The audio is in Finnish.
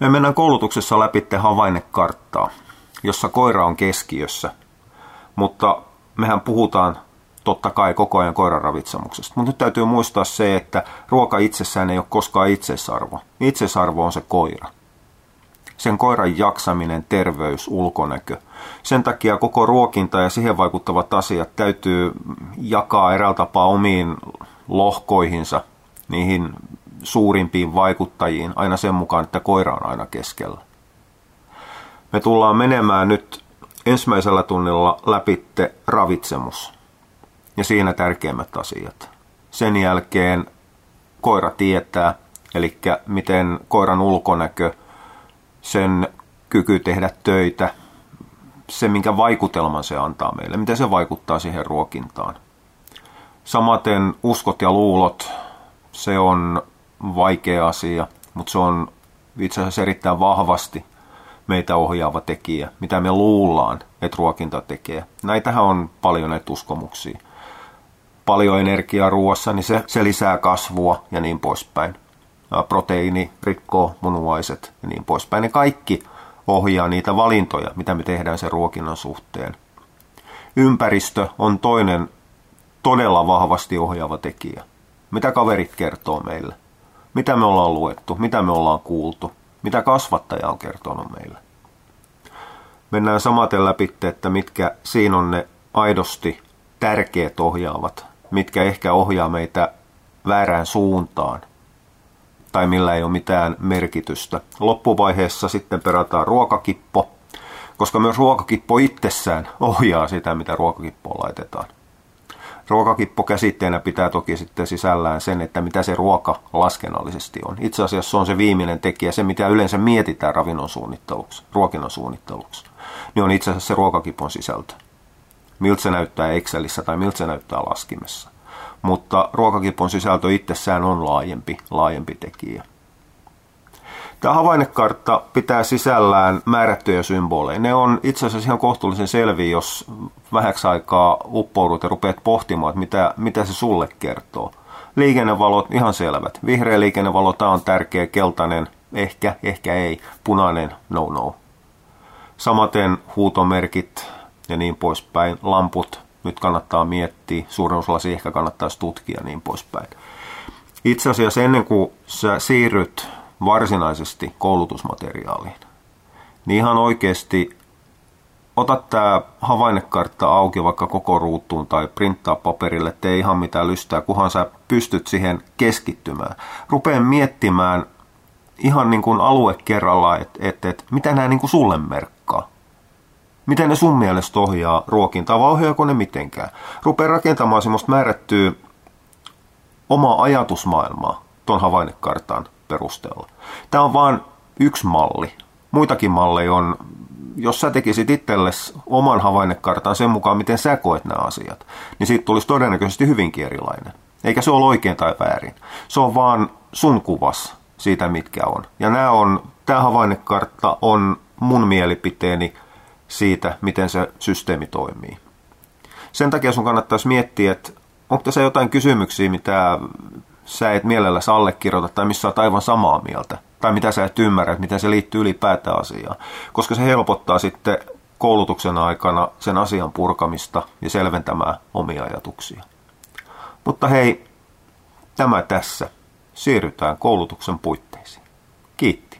Me mennään koulutuksessa läpi havainnekarttaa, jossa koira on keskiössä, mutta mehän puhutaan totta kai koko ajan koiran ravitsemuksesta. Mutta nyt täytyy muistaa se, että ruoka itsessään ei ole koskaan itsesarvo. Itsesarvo on se koira. Sen koiran jaksaminen, terveys, ulkonäkö. Sen takia koko ruokinta ja siihen vaikuttavat asiat täytyy jakaa eräällä tapaa omiin lohkoihinsa, niihin suurimpiin vaikuttajiin, aina sen mukaan, että koira on aina keskellä. Me tullaan menemään nyt ensimmäisellä tunnilla läpitte ravitsemus ja siinä tärkeimmät asiat. Sen jälkeen koira tietää, eli miten koiran ulkonäkö, sen kyky tehdä töitä, se minkä vaikutelman se antaa meille, miten se vaikuttaa siihen ruokintaan. Samaten uskot ja luulot, se on vaikea asia, mutta se on itse asiassa erittäin vahvasti meitä ohjaava tekijä, mitä me luullaan, että ruokinta tekee. Näitähän on paljon näitä uskomuksia. Paljon energiaa ruoassa, niin se, se lisää kasvua ja niin poispäin. Proteiini rikkoo munuaiset ja niin poispäin. Ne kaikki ohjaa niitä valintoja, mitä me tehdään sen ruokinnan suhteen. Ympäristö on toinen todella vahvasti ohjaava tekijä. Mitä kaverit kertoo meille? Mitä me ollaan luettu? Mitä me ollaan kuultu? Mitä kasvattaja on kertonut meille? Mennään samaten läpi, että mitkä siinä on ne aidosti tärkeät ohjaavat, mitkä ehkä ohjaa meitä väärään suuntaan tai millä ei ole mitään merkitystä. Loppuvaiheessa sitten perataan ruokakippo, koska myös ruokakippo itsessään ohjaa sitä, mitä ruokakippoon laitetaan. Ruokakippo käsitteenä pitää toki sitten sisällään sen, että mitä se ruoka laskennallisesti on. Itse asiassa se on se viimeinen tekijä, se mitä yleensä mietitään ravinnon suunnitteluksi, ruokinnan suunnitteluksi. Niin on itse asiassa se ruokakipon sisältö. Miltä se näyttää Excelissä tai miltä se näyttää laskimessa. Mutta ruokakipon sisältö itsessään on laajempi, laajempi tekijä. Tämä havainnekartta pitää sisällään määrättyjä symboleja. Ne on itse asiassa ihan kohtuullisen selviä, jos vähäksi aikaa uppoudut ja rupeat pohtimaan, että mitä, mitä se sulle kertoo. Liikennevalot ihan selvät. Vihreä liikennevalo, tämä on tärkeä, keltainen, ehkä, ehkä ei, punainen, no no. Samaten huutomerkit ja niin poispäin, lamput, nyt kannattaa miettiä, suurennuslasi ehkä kannattaisi tutkia ja niin poispäin. Itse asiassa ennen kuin sä siirryt varsinaisesti koulutusmateriaaliin, niin ihan oikeasti ota tämä havainnekartta auki vaikka koko ruutuun tai printtaa paperille, tee ihan mitä lystää, kunhan sä pystyt siihen keskittymään. Rupeen miettimään ihan niin kuin alue kerrallaan, että et, et, mitä nämä niin kuin sulle merkkaa. Miten ne sun mielestä ohjaa ruokintaa vai ohjaako ne mitenkään? Rupee rakentamaan semmoista määrättyä omaa ajatusmaailmaa tuon havainnekartan perusteella. Tämä on vain yksi malli. Muitakin malleja on, jos sä tekisit itsellesi oman havainnekartan sen mukaan, miten sä koet nämä asiat, niin siitä tulisi todennäköisesti hyvinkin erilainen. Eikä se ole oikein tai väärin. Se on vaan sun kuvas siitä, mitkä on. Ja nämä on, tämä havainnekartta on mun mielipiteeni siitä, miten se systeemi toimii. Sen takia sun kannattaisi miettiä, että onko tässä jotain kysymyksiä, mitä sä et mielelläsi allekirjoita tai missä olet aivan samaa mieltä. Tai mitä sä et ymmärrä, että miten se liittyy ylipäätään asiaan. Koska se helpottaa sitten koulutuksen aikana sen asian purkamista ja selventämään omia ajatuksia. Mutta hei, tämä tässä. Siirrytään koulutuksen puitteisiin. Kiitti.